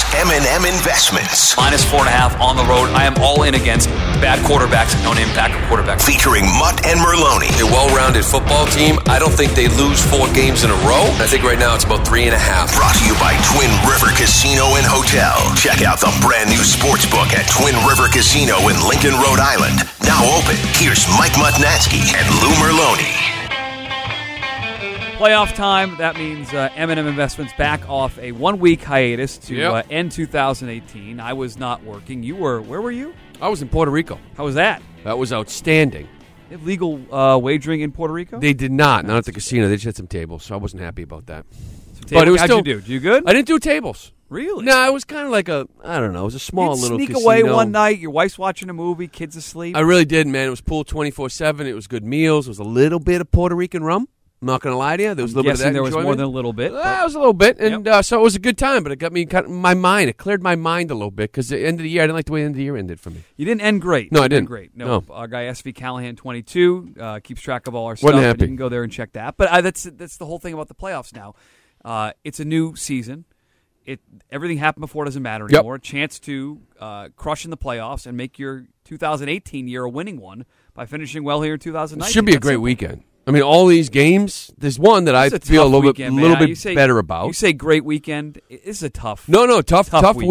is M&M Investments. Minus four and a half on the road. I am all in against bad quarterbacks and no name pack quarterbacks. Featuring Mutt and Merloni. A well-rounded football team. I don't think they lose four games in a row. I think right now it's about three and a half. Brought to you by Twin River Casino and Hotel. Check out the brand new sports book at Twin River Casino in Lincoln, Rhode Island. Now open. Here's Mike Mutnansky and Lou Merloni. Playoff time. That means uh, M&M Investments back off a one-week hiatus to Yep. uh, end 2018. I was not working. You were. Where were you? I was in Puerto Rico. How was that? That was outstanding. They have legal uh, wagering in Puerto Rico. They did not, not at the casino. They just had some tables, so I wasn't happy about that. But it was how'd still you do? Did you good? I didn't do tables. really? No, it was kind of like a I don't know. It was a small You'd little sneak casino. away one night. Your wife's watching a movie. Kids asleep. I really did, man. It was pool twenty four seven. It was good meals. It was a little bit of Puerto Rican rum. I'm not going to lie to you. There was a little bit of that there was more than a little bit. But- it was a little bit, and uh, so it was a good time. But it got me cut my mind. It cleared my mind a little bit because the end of the year, I didn't like the way the end of the year ended for me. You didn't end great. No, I didn't. Great. No, No. our guy SV Callahan, twenty-two, uh, keeps track of all our stuff. happy. You can go there and check that. But uh, that's that's the whole thing about the playoffs now. Uh, it's a new season. It everything happened before doesn't matter Yep. anymore. A chance to uh, crush in the playoffs and make your 2018 year a winning one by finishing well here in 2019. It should be a That's great weekend. I mean, all these games. There's one that I It's feel a little weekend, bit, little bit say- better about. You say great weekend. It's a tough. No, no, tough, Tough tough, weekend.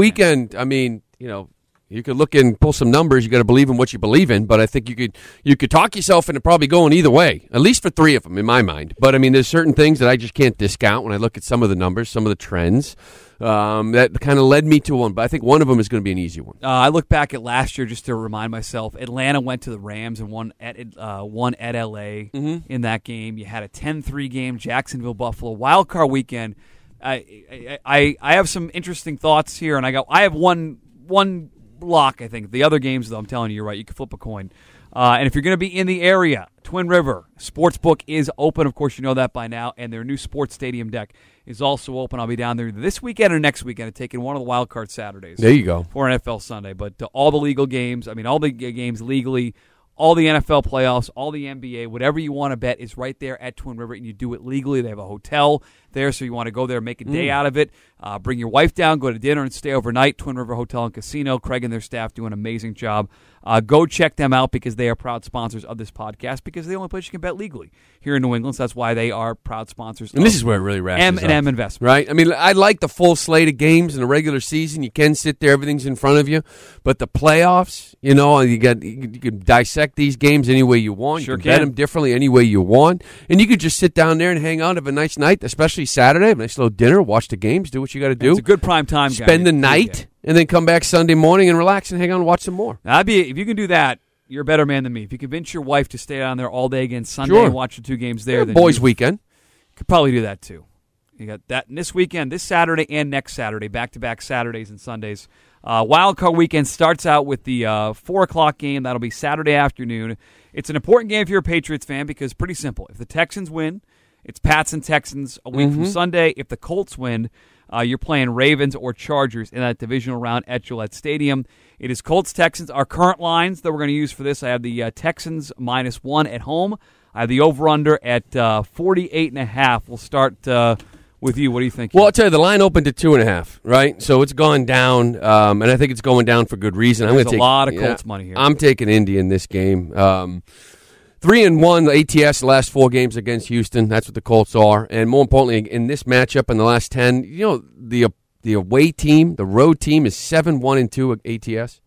weekend. I mean, you know, you could look and pull some numbers. You got to believe in what you believe in. But I think you could you could talk yourself into probably going either way. At least for three of them, in my mind. But I mean, there's certain things that I just can't discount when I look at some of the numbers, some of the trends. Um, that kind of led me to one. But I think one of them is going to be an easy one. Uh, I look back at last year just to remind myself. Atlanta went to the Rams and won at uh, won at LA Mm-hmm. in that game. You had a 10-3 game, Jacksonville Buffalo wild card weekend. I, I I I have some interesting thoughts here, and I go. I have one one block. I think the other games, though, I'm telling you, you're right. You can flip a coin. Uh, and if you're going to be in the area, Twin River Sportsbook is open. Of course, you know that by now. And their new sports stadium deck is also open. I'll be down there this weekend or next weekend, taking one of the wild card Saturdays There you go. for NFL Sunday. But all the legal games, I mean, all the games legally, all the NFL playoffs, all the NBA, whatever you want to bet is right there at Twin River, and you do it legally. They have a hotel there, so you want to go there, make a day out of it. Uh, bring your wife down, go to dinner, and stay overnight. Twin River Hotel and Casino. Craig and their staff do an amazing job. Uh, go check them out because they are proud sponsors of this podcast because they're the only place you can bet legally here in New England. So that's why they are proud sponsors. And this is where it really wraps M and up. M Investment. Right? I mean, I like the full slate of games in the regular season. You can sit there, everything's in front of you. But the playoffs, you know, you got you can- dissect these games any way you want. Sure you can, bet them differently any way you want, and you could just sit down there and hang out, have a nice night, especially Saturday, have a nice little dinner, watch the games, do what you got to do. It's a good prime time. Spend the game. night, and then come back Sunday morning and relax and hang on and watch some more. I'd be if you can do that. You're a better man than me. If you convince your wife to stay down there all day again Sunday Sure. and watch the two games there, then Boys' you weekend. could probably do that too. You got that and this weekend, this Saturday and next Saturday, back to back Saturdays and Sundays. Uh, Wild card weekend starts out with the uh, four o'clock game. That'll be Saturday afternoon. It's an important game if you're a Patriots fan because pretty simple. If the Texans win, it's Pats and Texans a week from Sunday. If the Colts win, uh, you're playing Ravens or Chargers in that divisional round at Gillette Stadium. It is Colts Texans. Our current lines that we're going to use for this, I have the uh, Texans minus one at home. I have the over under at uh, 48 and a half. We'll start uh, with you. What do you think? Well, I'll tell you, the line opened at two and a half, right? So it's gone down, um, and I think it's going down for good reason. I'm There's going to a take lot of yeah, Colts money here. I'm taking Indy in this game. Um, three and one, the ATS, the last four games against Houston. That's what the Colts are, and more importantly, in this matchup in the last ten, you know, the uh, the away team, the road team is seven one and two at ATS.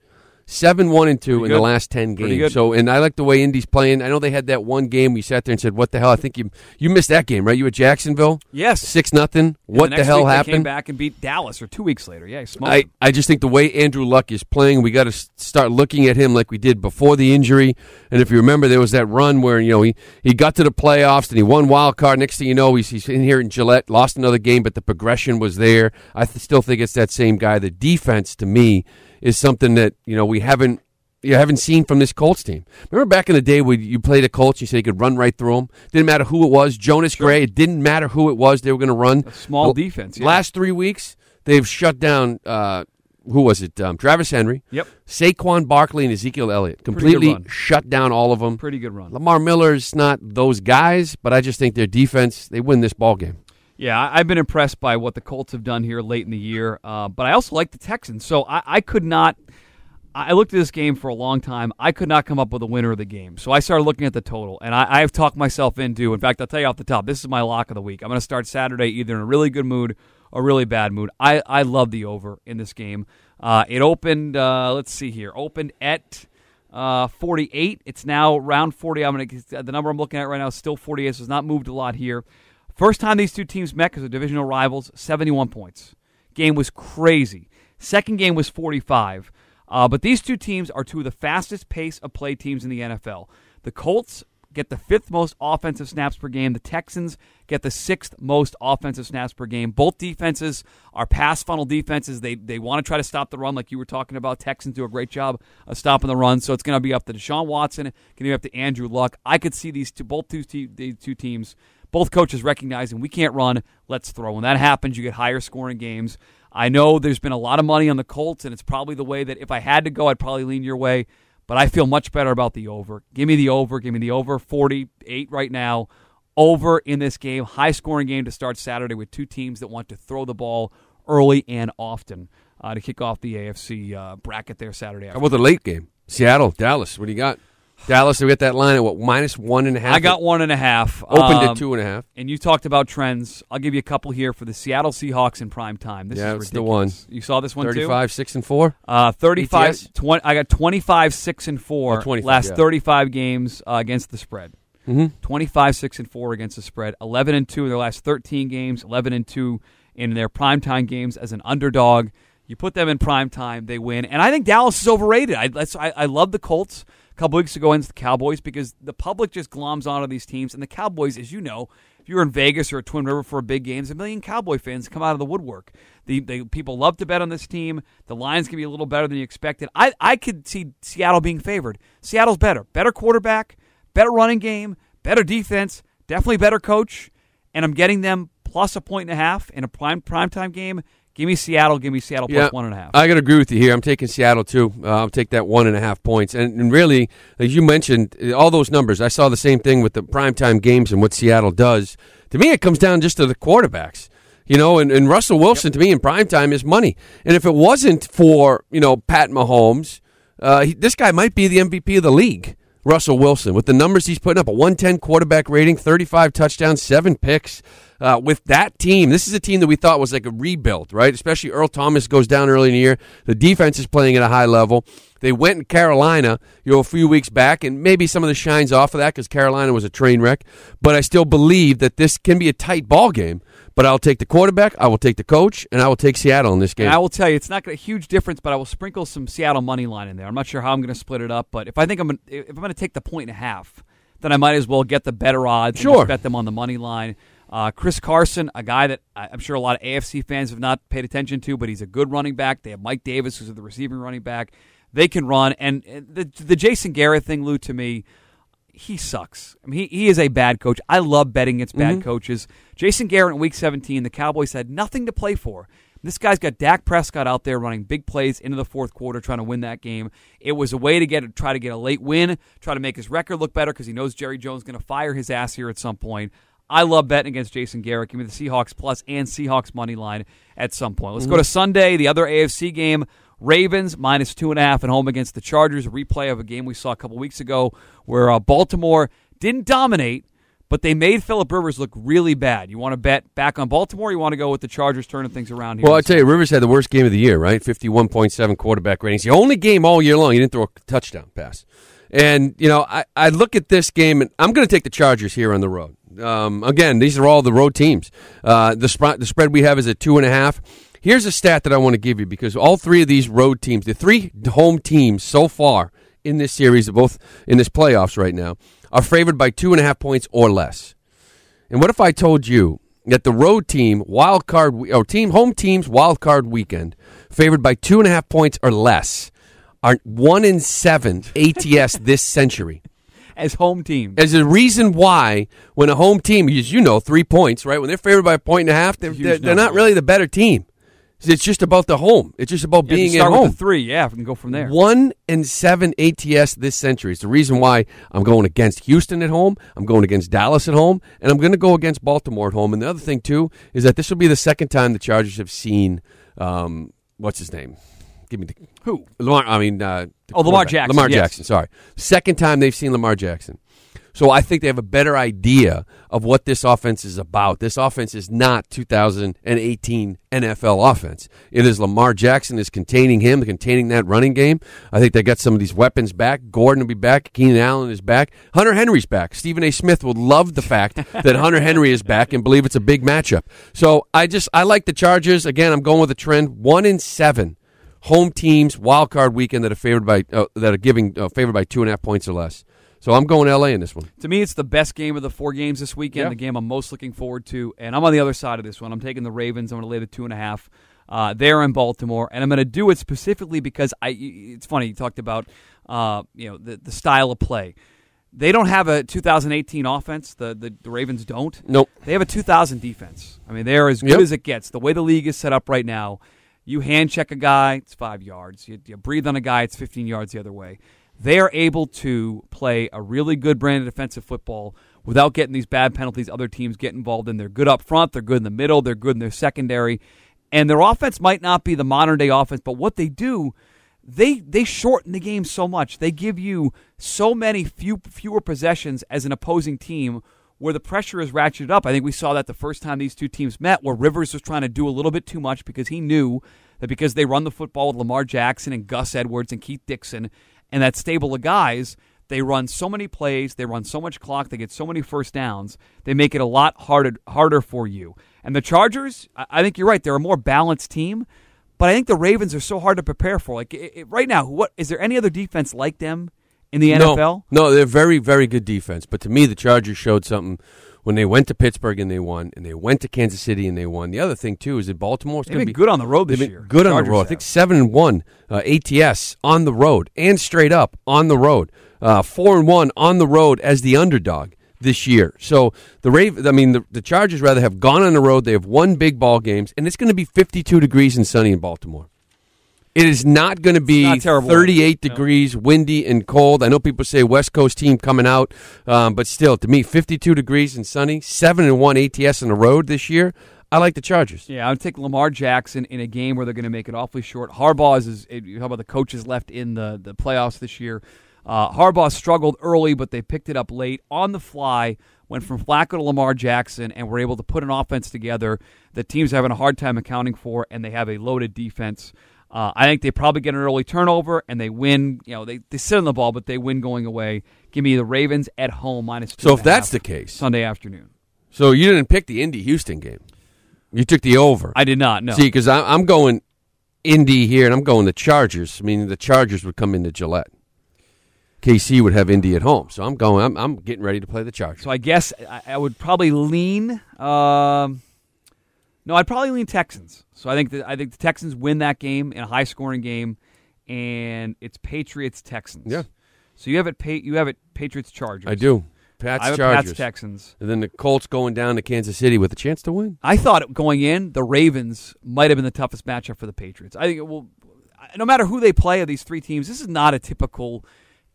Seven one and two Pretty in the last ten games. So, and I like the way Indy's playing. I know they had that one game. We sat there and said, "What the hell?" I think you you missed that game, right? You at Jacksonville, yes. six nothing. What the, the, hell week They happened? came back and beat Dallas, or two weeks later. Yeah, I. I just think the way Andrew Luck is playing, we got to start looking at him like we did before the injury. And if you remember, there was that run where you know he, he got to the playoffs and he won wild card. Next thing you know, he's, he's in here in Gillette, lost another game, but the progression was there. I th- still think it's that same guy. The defense to me is something that you know we haven't. You haven't seen from this Colts team. Remember back in the day when you played the Colts, you said you could run right through them. Didn't matter who it was. Jonas Gray. It didn't matter who it was. They were going to run. A small Well, defense. Yeah. Last three weeks, they've shut down. Uh, who was it? Um, Travis Henry. Yep. Saquon Barkley and Ezekiel Elliott completely shut down all of them. Pretty good run. Lamar Miller's not those guys, but I just think their defense they win this ball game. Yeah, I- I've been impressed by what the Colts have done here late in the year, uh, but I also like the Texans. So I, I could not. I looked at this game for a long time. I could not come up with a winner of the game. So I started looking at the total, and I, I've talked myself into. In fact, I'll tell you off the top, this is my lock of the week. I'm going to start Saturday either in a really good mood or really bad mood. I, I love the over in this game. Uh, it opened, uh, let's see here, opened at uh, 48. It's now round 40. I'm going to the number I'm looking at right now is still 48, so it's not moved a lot here. First time these two teams met because they're divisional rivals, 71 points. Game was crazy. Second game was 45. Uh, but these two teams are two of the fastest pace of play teams in the NFL. The Colts get the fifth most offensive snaps per game. The Texans get the sixth most offensive snaps per game. Both defenses are pass funnel defenses. They they want to try to stop the run, like you were talking about. Texans do a great job of stopping the run, so it's going to be up to Deshaun Watson, going to be up to Andrew Luck. I could see these two, both two, these two teams, both coaches recognizing we can't run, let's throw. When that happens, you get higher scoring games. I know there's been a lot of money on the Colts, and it's probably the way that if I had to go, I'd probably lean your way. But I feel much better about the over. Give me the over. Give me the over 48 right now. Over in this game. High scoring game to start Saturday with two teams that want to throw the ball early and often uh, to kick off the AFC uh, bracket there Saturday How afternoon. about the late game? Seattle, Dallas. What do you got? Dallas, we got that line at what minus one and a half. I got one and a half. opened Um, at two and a half. And you talked about trends. I'll give you a couple here for the Seattle Seahawks in prime time. This Yeah, is it's the one. You saw this one too? Thirty-five, six and four. Uh, 35, 20, I got 25, 6, and 4 Oh, last yeah. 35 games uh, against the spread. Mm-hmm. 25, 6, and 4 against the spread. 11 and 2 in their last 13 games. 11 and 2 in their primetime games as an underdog. You put them in prime time, they win. And I think Dallas is overrated. I, that's, I, I love the Colts a couple weeks ago against the Cowboys because the public just gloms onto these teams. And the Cowboys, as you know, if you were in Vegas or at Twin River for a big game, a million Cowboy fans come out of the woodwork. The, the people love to bet on this team. The lines can be a little better than you expected. I, I could see Seattle being favored. Seattle's better. Better quarterback, better running game, better defense, definitely better coach. And I'm getting them plus a point and a half in a prime primetime game. Give me Seattle. Give me Seattle plus one and a half. I got to agree with you here. I'm taking Seattle too. Uh, I'll take that one and a half points. And, and really, as you mentioned, uh, all those numbers. I saw the same thing with the primetime games and what Seattle does. To me, it comes down just to the quarterbacks. You know, and, and Russell Wilson to me in primetime is money. And if it wasn't for you know Pat Mahomes, uh, he, this guy might be the MVP of the league. Russell Wilson with the numbers he's putting up a 110 quarterback rating, 35 touchdowns, seven picks. Uh, with that team, this is a team that we thought was like a rebuild, right? Especially Earl Thomas goes down early in the year. The defense is playing at a high level. They went in Carolina, you know, a few weeks back, and maybe some of the shines off of that because Carolina was a train wreck. But I still believe that this can be a tight ball game. But I'll take the quarterback, I will take the coach, and I will take Seattle in this game. And I will tell you, it's not a huge difference, but I will sprinkle some Seattle money line in there. I'm not sure how I'm going to split it up, but if I think I'm gonna, if I'm going to take the point and a half, then I might as well get the better odds. and Sure. bet them on the money line. Uh, Chris Carson, a guy that I'm sure a lot of AFC fans have not paid attention to, but he's a good running back. They have Mike Davis, who's the receiving running back. They can run, and the the Jason Garrett thing, Lou, to me, he sucks. I mean, he, he is a bad coach. I love betting against bad Mm-hmm. coaches. Jason Garrett in Week 17, the Cowboys had nothing to play for. This guy's got Dak Prescott out there running big plays into the fourth quarter, trying to win that game. It was a way to get try to get a late win, try to make his record look better because he knows Jerry Jones is going to fire his ass here at some point. I love betting against Jason Garrett. Give me the Seahawks plus and Seahawks money line at some point. Let's go to Sunday, the other AFC game. Ravens minus two and a half at home against the Chargers. A replay of a game we saw a couple weeks ago where uh, Baltimore didn't dominate, but they made Philip Rivers look really bad. You want to bet back on Baltimore? Or you want to go with the Chargers turning things around here? Well, I tell you, Rivers had the worst game of the year, right? Fifty-one point seven quarterback ratings. The only game all year long he didn't throw a touchdown pass. And you know, I, I look at this game, and I'm going to take the Chargers here on the road. Um, again, these are all the road teams. Uh, the spread the spread we have is at two and a half. Here's a stat that I want to give you because all three of these road teams, the three home teams so far in this series, both in this playoffs right now, are favored by two and a half points or less. And what if I told you that the road team wild card or team home teams wild card weekend favored by two and a half points or less are one in seven ATS this century? as home team. As a reason why when a home team, as you know, three points, right? When they're favored by a point and a half, they're, they're, they're not really the better team. It's just about the home. It's just about Yeah, being at home. three. Yeah, if we can go from there. One and seven ATS this century. It's the reason why I'm going against Houston at home. I'm going against Dallas at home, and I'm going to go against Baltimore at home. And the other thing too is that this will be the second time the Chargers have seen um, what's his name? Give me the Who? Lamar. I mean, uh, Oh, Lamar. Jackson, Lamar yes. Jackson. Sorry, second time they've seen Lamar Jackson. So I think they have a better idea of what this offense is about. This offense is not 2018 NFL offense. It is Lamar Jackson is containing him, containing that running game. I think they got some of these weapons back. Gordon will be back. Keenan Allen is back. Hunter Henry's back. Stephen A. Smith will love the fact that Hunter Henry is back and believe it's a big matchup. So I just I like the Chargers. Again, I'm going with a trend. One in seven home teams wild card weekend that are favored by uh, that are giving uh, favored by two and a half points or less. So I'm going LA in this one. To me, it's the best game of the four games this weekend. Yeah. The game I'm most looking forward to, and I'm on the other side of this one. I'm taking the Ravens. I'm going to lay the two and a half. Uh, there in Baltimore, and I'm going to do it specifically because I. It's funny you talked about, uh, you know, the the style of play. They don't have a 2018 offense. The the, the Ravens don't. Nope. They have a 2000 defense. I mean, they're as good Yep. as it gets. The way the league is set up right now, you hand check a guy, it's five yards. You, you breathe on a guy, it's 15 yards the other way. They are able to play a really good brand of defensive football without getting these bad penalties other teams get involved in. They're good up front, they're good in the middle, they're good in their secondary. And their offense might not be the modern day offense, but what they do, they they shorten the game so much. They give you so many few fewer possessions as an opposing team where the pressure is ratcheted up. I think we saw that the first time these two teams met, where Rivers was trying to do a little bit too much because he knew that because they run the football with Lamar Jackson and Gus Edwards and Keith Dixon and that stable of guys, they run so many plays, they run so much clock, they get so many first downs, they make it a lot harder harder for you. And the Chargers, I think you're right, they're a more balanced team. But I think the Ravens are so hard to prepare for. Like it, it- right now, what is there any other defense like them in the NFL? No, no, they're very, very good defense. But to me, the Chargers showed something when they went to Pittsburgh and they won, and they went to Kansas City and they won. The other thing too is that Baltimore. They've been good on the road this been year. Good on the road. I think seven and one uh, ATS on the road and straight up on the road. Uh, four and one on the road as the underdog this year. So the Raven, I mean, the, the Chargers rather have gone on the road. They have won big ball games, and it's going to be 52 degrees and sunny in Baltimore. It is not going to be not terrible. 38 degrees, windy and cold. I know people say West Coast team coming out, um, but still, to me, 52 degrees and sunny, seven and one ATS on the road this year. I like the Chargers. Yeah, I would take Lamar Jackson in a game where they're going to make it awfully short. Harbaugh is, is you talk about the coaches left in the, the playoffs this year. Uh, Harbaugh struggled early, but they picked it up late on the fly. Went from Flacco to Lamar Jackson, and were able to put an offense together that teams are having a hard time accounting for, and they have a loaded defense. Uh, I think they probably get an early turnover, and they win. You know, they, they sit on the ball, but they win going away. Give me the Ravens at home minus two. So if that's the case, Sunday afternoon, so you didn't pick the Indy Houston game. You took the over. I did not. No, See, because I'm going Indy here, and I'm going the Chargers. Meaning the Chargers would come into Gillette. KC would have Indy at home, so I'm going. I'm, I'm getting ready to play the Chargers. So I guess I, I would probably lean. Um, no, I'd probably lean Texans. So I think that I think the Texans win that game in a high scoring game, and it's Patriots Texans. Yeah. So you have it. Pa- you have it. Patriots Chargers. I do. Pats I have Chargers. Pats Texans. And then the Colts going down to Kansas City with a chance to win. I thought going in, the Ravens might have been the toughest matchup for the Patriots. I think it will. No matter who they play of these three teams, this is not a typical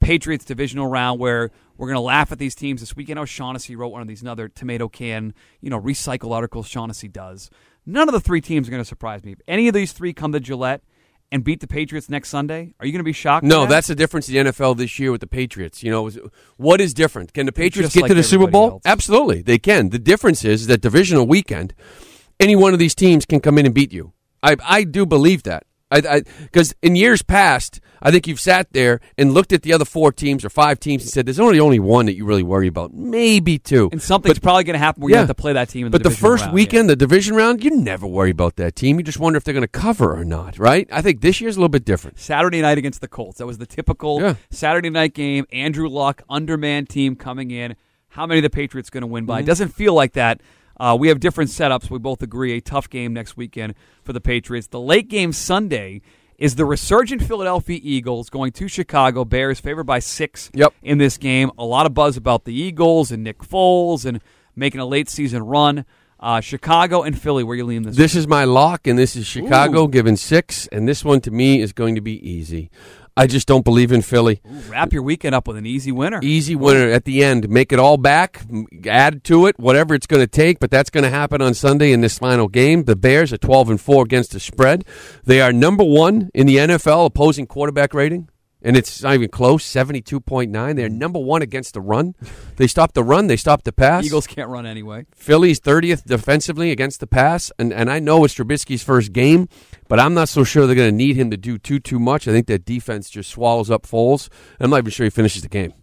Patriots divisional round where we're going to laugh at these teams this weekend. I know Shaughnessy wrote one of these another tomato can, you know, recycle articles Shaughnessy does. None of the three teams are going to surprise me. If any of these three come to Gillette and beat the Patriots next Sunday, are you going to be shocked? No, that? that's the difference in the NFL this year with the Patriots. You know, what is different? Can the Patriots get like to the Super Bowl? else. Absolutely, they can. The difference is that divisional weekend, any one of these teams can come in and beat you. I I do believe that. I because in years past, I think you've sat there and looked at the other four teams or five teams and said, "There's only only one that you really worry about, maybe two. and something's probably going to happen where you have to play that team. In But the first round, weekend, the division round, you never worry about that team. You just wonder if they're going to cover or not, right? I think this year's a little bit different. Saturday night against the Colts. That was the typical Yeah. Saturday night game. Andrew Luck, underman team coming in. How many the Patriots going to win Mm-hmm. by? It doesn't feel like that. Uh, we have different setups. We both agree a tough game next weekend for the Patriots. The late game Sunday is the resurgent Philadelphia Eagles going to Chicago. Bears favored by six Yep. in this game. A lot of buzz about the Eagles and Nick Foles and making a late season run. Uh, Chicago and Philly, where you lean this? This is my lock, and this is Chicago Ooh. given six, and this one to me is going to be easy. I just don't believe in Philly. Ooh, wrap your weekend up with an easy winner. Easy winner at the end. Make it all back, add to it, whatever it's going to take, but that's going to happen on Sunday in this final game. The Bears are 12 and 4 against the spread. They are number one in the NFL opposing quarterback rating. And it's not even close, 72.9. They're mm. number one against the run. They stopped the run, they stopped the pass. Eagles can't run anyway. Philly's 30th defensively against the pass, and, and I know it's Trubisky's first game, but I'm not so sure they're going to need him to do too too much. I think that defense just swallows up Foles. I'm not even sure he finishes the game.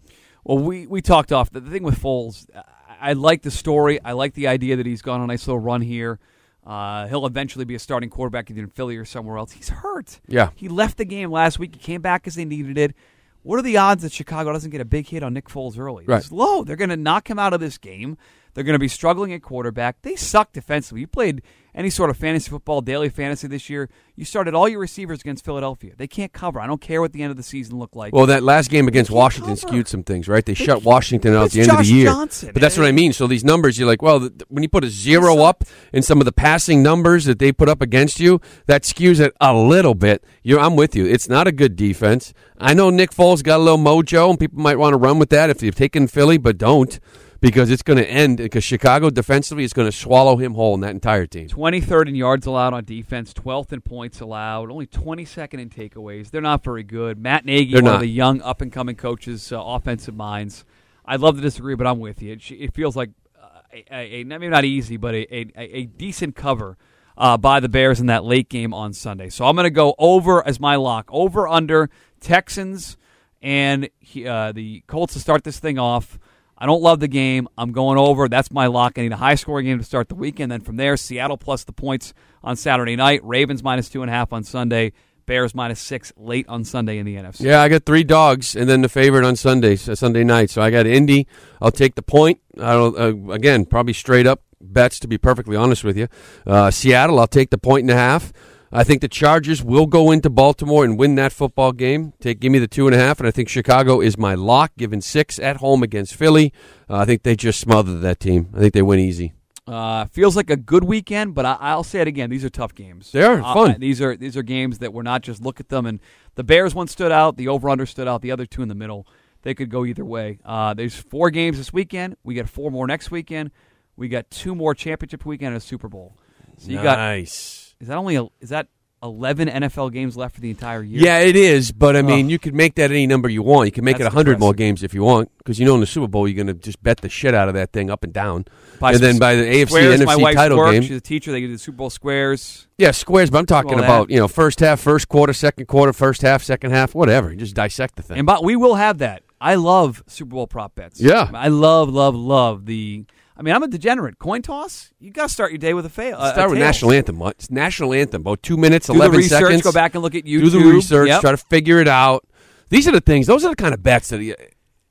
Well, we, we talked off the, the thing with Foles. I, I like the story. I like the idea that he's gone on a nice little run here. Uh, he'll eventually be a starting quarterback either in Philly or somewhere else. He's hurt. Yeah. He left the game last week. He came back as they needed it. What are the odds that Chicago doesn't get a big hit on Nick Foles early? Right. It's low. They're going to knock him out of this game. They're going to be struggling at quarterback. They suck defensively. You played any sort of fantasy football, daily fantasy this year. You started all your receivers against Philadelphia. They can't cover. I don't care what the end of the season looked like. Well, that last game against Washington cover. skewed some things, right? They, They shut Washington out at the end of the year. Johnson. But that's what I mean. So these numbers, you're like, well, th- when you put a zero up in some of the passing numbers that they put up against you, that skews it a little bit. You're, I'm with you. It's not a good defense. I know Nick Foles got a little mojo, and people might want to run with that if you've taken Philly, but don't because it's going to end because Chicago defensively is going to swallow him whole in that entire team. 23rd in yards allowed on defense, 12th in points allowed, only 22nd in takeaways. They're not very good. Matt Nagy, They're one not. of the young up and coming coaches, uh, offensive minds. I'd love to disagree, but I'm with you. It, it feels like uh, a, a, maybe not easy, but a, a, a decent cover uh, by the Bears in that late game on Sunday. So I'm going to go over as my lock. Over under Texans and he, uh, the Colts to start this thing off. I don't love the game. I'm going over. That's my lock. I need a high scoring game to start the weekend. Then from there, Seattle plus the points on Saturday night. Ravens minus two and a half on Sunday. Bears minus six late on Sunday in the NFC. Yeah, I got three dogs, and then the favorite on Sundays, uh, Sunday night. So I got Indy. I'll take the point. I don't, uh, again, probably straight up bets to be perfectly honest with you. Uh, Seattle, I'll take the point and a half. I think the Chargers will go into Baltimore and win that football game. Take, give me the two and a half, and I think Chicago is my lock, given six at home against Philly. Uh, I think they just smothered that team. I think they win easy. Uh, feels like a good weekend, but I, I'll say it again: these are tough games. They are, Uh, fun. these are these are games that we're not just look at them and the Bears one stood out, the over under stood out, the other two in the middle. They could go either way. Uh, there's four games this weekend. We got four more next weekend. We got two more championship weekend and a Super Bowl. So you got nice. Is that only a, is that eleven NFL games left for the entire year? Yeah, it is, but I mean, Ugh. you could make that any number you want. You can make it That's it 100 more games if you want, because you know in the Super Bowl you're going to just bet the shit out of that thing up and down. By and then by the AFC squares, my NFC wife's title work, game, She's a teacher. They do the Super Bowl squares. yeah, squares. But I'm talking about you know first half, first quarter, second quarter, first half, second half, whatever. You just dissect the thing. And but we will have that. I love Super Bowl prop bets. Yeah. I love, love, love the. I mean, I'm a degenerate. Coin toss. You got to start your day with a fail. Uh, Start a with national anthem. What? It's national anthem. About two minutes, Do the eleven research. seconds. Go back and look at YouTube. Do the research. Yep. Try to figure it out. These are the things. Those are the kind of bets that you,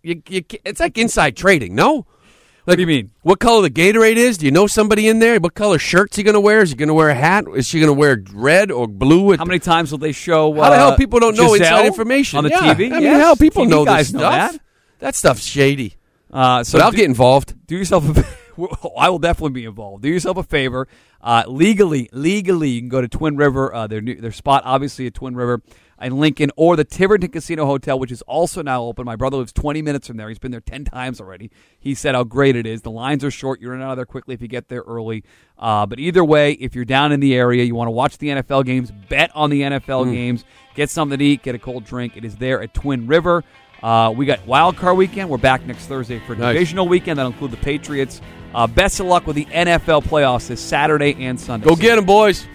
you, you, it's like inside trading. No. Like, do you mean? What color the Gatorade is? Do you know somebody in there? What color shirt's he going to wear? Is he going to wear a hat? Is she going to wear red or blue? How many times will they show? How the uh, hell people don't know Gisele inside information on the Yeah. TV? I mean, Yes. hell, people TV know guys this know stuff. that. That stuff's shady. Uh, so but I'll do- get involved. do yourself a I will definitely be involved. Do yourself a favor. Uh, legally, legally, you can go to Twin River. Uh, their new, their spot, obviously, at Twin River in Lincoln, or the Tiverton Casino Hotel, which is also now open. My brother lives 20 minutes from there. He's been there 10 times already. He said how great it is. The lines are short. You're in and out of there quickly if you get there early. Uh, but either way, if you're down in the area, you want to watch the NFL games, bet on the NFL games, get something to eat, get a cold drink. It is there at Twin River. Uh, we got wild card weekend. We're back next Thursday for Nice. divisional weekend. That'll include the Patriots. Uh, best of luck with the NFL playoffs this Saturday and Sunday. Go get them, boys.